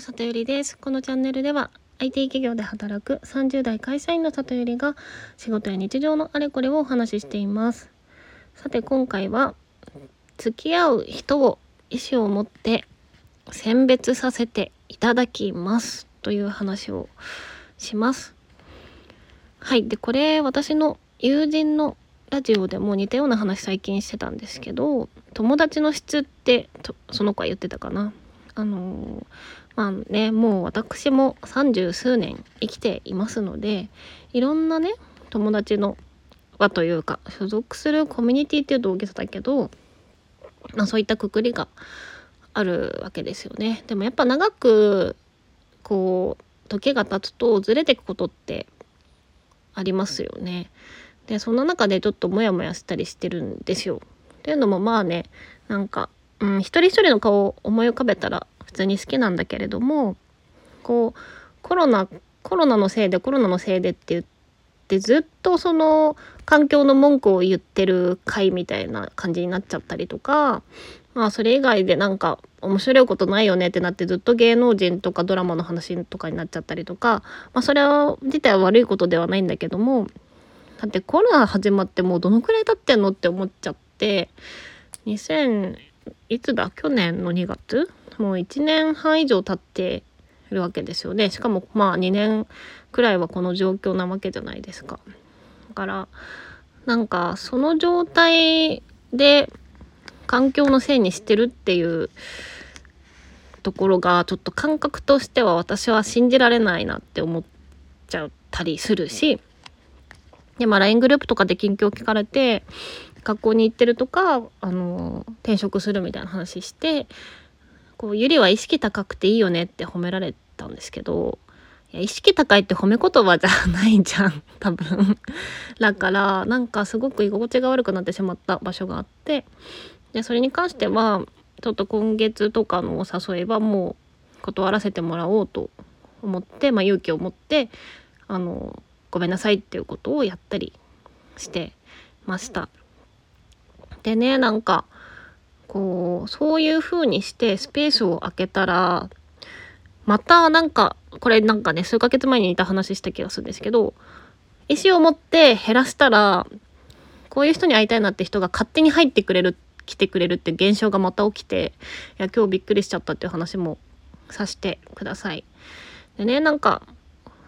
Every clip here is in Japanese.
里ゆりです。このチャンネルでは IT 企業で働く30代会社員の里ゆりが仕事や日常のあれこれをお話ししています。さて今回は付き合う人を意思を持って選別させていただきます。という話をします。はい。でこれ私の友人のラジオでも似たような話最近してたんですけど友達の質ってその子は言ってたかな。あのまあねもう私も三十数年生きていますのでいろんなね友達の輪というか所属するコミュニティっていうと大げさだけど、まあ、そういったくくりがあるわけですよね。でもやっぱ長くこう時が経つとずれていくことってありますよね。でそんな中でちょっとモヤモヤしたりしてるんですよ。っていうのもまあねなんか、うん、一人一人の顔を思い浮かべたら普通に好きなんだけれどもこうコロナコロナのせいでコロナのせいでって言ってずっとその環境の文句を言ってる回みたいな感じになっちゃったりとかまあそれ以外でなんか面白いことないよねってなってずっと芸能人とかドラマの話とかになっちゃったりとかまあそれは自体は悪いことではないんだけどもだってコロナ始まってもうどのくらい経ってんのって思っちゃって2000いつだ？去年の2月？もう1年半以上経ってるわけですよね。しかもまあ2年くらいはこの状況なわけじゃないですか。だからなんかその状態で環境のせいにしてるっていうところがちょっと感覚としては私は信じられないなって思っちゃったりするしでまあ LINE グループとかで近況聞かれて学校に行ってるとかあの転職するみたいな話してこうゆりは意識高くていいよねって褒められたんですけどいや意識高いって褒め言葉じゃないじゃん 多分。だからなんかすごく居心地が悪くなってしまった場所があってでそれに関してはちょっと今月とかのお誘いはもう断らせてもらおうと思って、まあ、勇気を持ってあのごめんなさいっていうことをやったりしてました。でねなんかこうそういう風にしてスペースを空けたらまたなんかこれなんかね数ヶ月前にいた話した気がするんですけど意思を持って減らしたらこういう人に会いたいなって人が勝手に入ってくれる来てくれるって現象がまた起きていや今日びっくりしちゃったっていう話もさしてください。でねなんか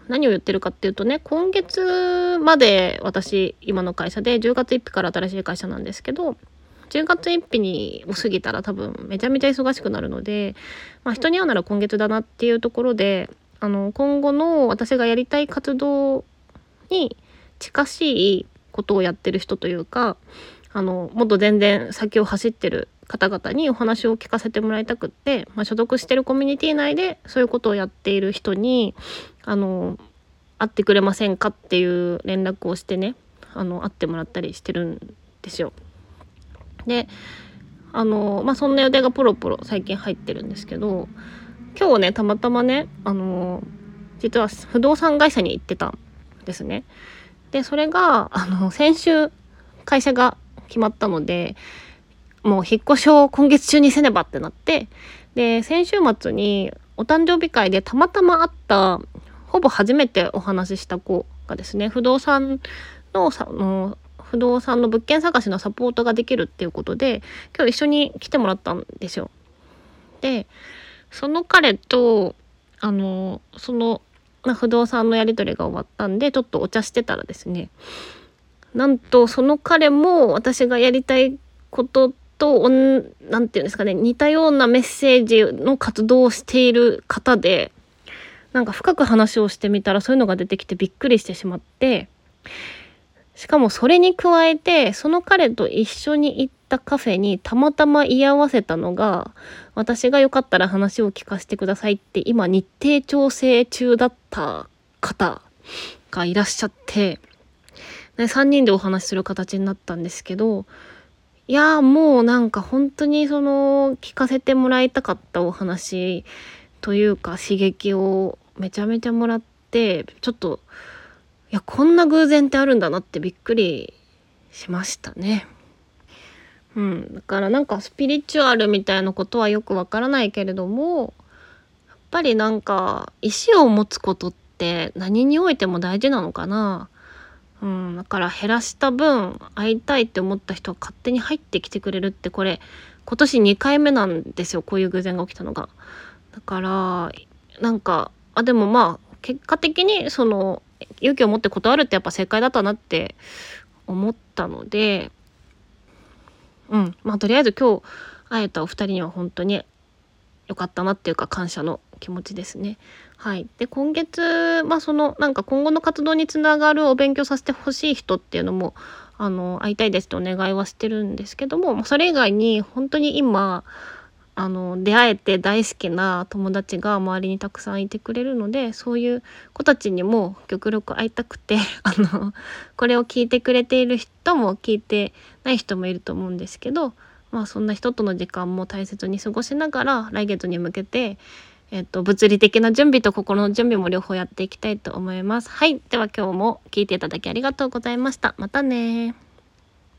何を言ってるかっていうとね今月まで私今の会社で10月1日から新しい会社なんですけど10月1日に過ぎたら多分めちゃめちゃ忙しくなるので、まあ、人に会うなら今月だなっていうところであの今後の私がやりたい活動に近しいことをやってる人というかあのもっと全然先を走ってる方々にお話を聞かせてもらいたくって、まあ、所属してるコミュニティ内でそういうことをやっている人にあの会ってくれませんかっていう連絡をしてねあの会ってもらったりしてるんですよ。であのまあそんな予定がポロポロ最近入ってるんですけど今日ねたまたまねあの実は不動産会社に行ってたんですね。でそれがあの先週会社が決まったのでもう引っ越しを今月中にせねばってなってで先週末にお誕生日会でたまたま会ったほぼ初めてお話しした子がですね不動産のさの不動産の物件探しのサポートができるっていうことで今日一緒に来てもらったんですよ。でその彼とあのその不動産のやり取りが終わったんでちょっとお茶してたらですねなんとその彼も私がやりたいことと何て言うんですかね似たようなメッセージの活動をしている方でなんか深く話をしてみたらそういうのが出てきてびっくりしてしまってしかもそれに加えてその彼と一緒に行ったカフェにたまたま居合わせたのが私がよかったら話を聞かせてくださいって今日程調整中だった方がいらっしゃってで3人でお話しする形になったんですけどいやもうなんか本当にその聞かせてもらいたかったお話というか刺激をめちゃめちゃもらってちょっといやこんな偶然ってあるんだなってびっくりしましたね。うん、だからなんかスピリチュアルみたいなことはよくわからないけれどもやっぱりなんか意思を持つことって何においても大事なのかな。うん、だから減らした分会いたいって思った人は勝手に入ってきてくれるってこれ今年2回目なんですよこういう偶然が起きたのが。だからなんかあでもまあ結果的にその勇気を持って断るってやっぱ正解だったなって思ったのでうんまあとりあえず今日会えたお二人には本当に良かったなっていうか感謝の気持ちですね。はい、で今月、まあ、そのなんか今後の活動につながるお勉強させてほしい人っていうのもあの会いたいですってお願いはしてるんですけどもそれ以外に本当に今あの出会えて大好きな友達が周りにたくさんいてくれるのでそういう子たちにも極力会いたくて あのこれを聞いてくれている人も聞いてない人もいると思うんですけどまあそんな人との時間も大切に過ごしながら来月に向けてえっと、物理的な準備と心の準備も両方やっていきたいと思います。はい。では今日も聞いていただきありがとうございました。またね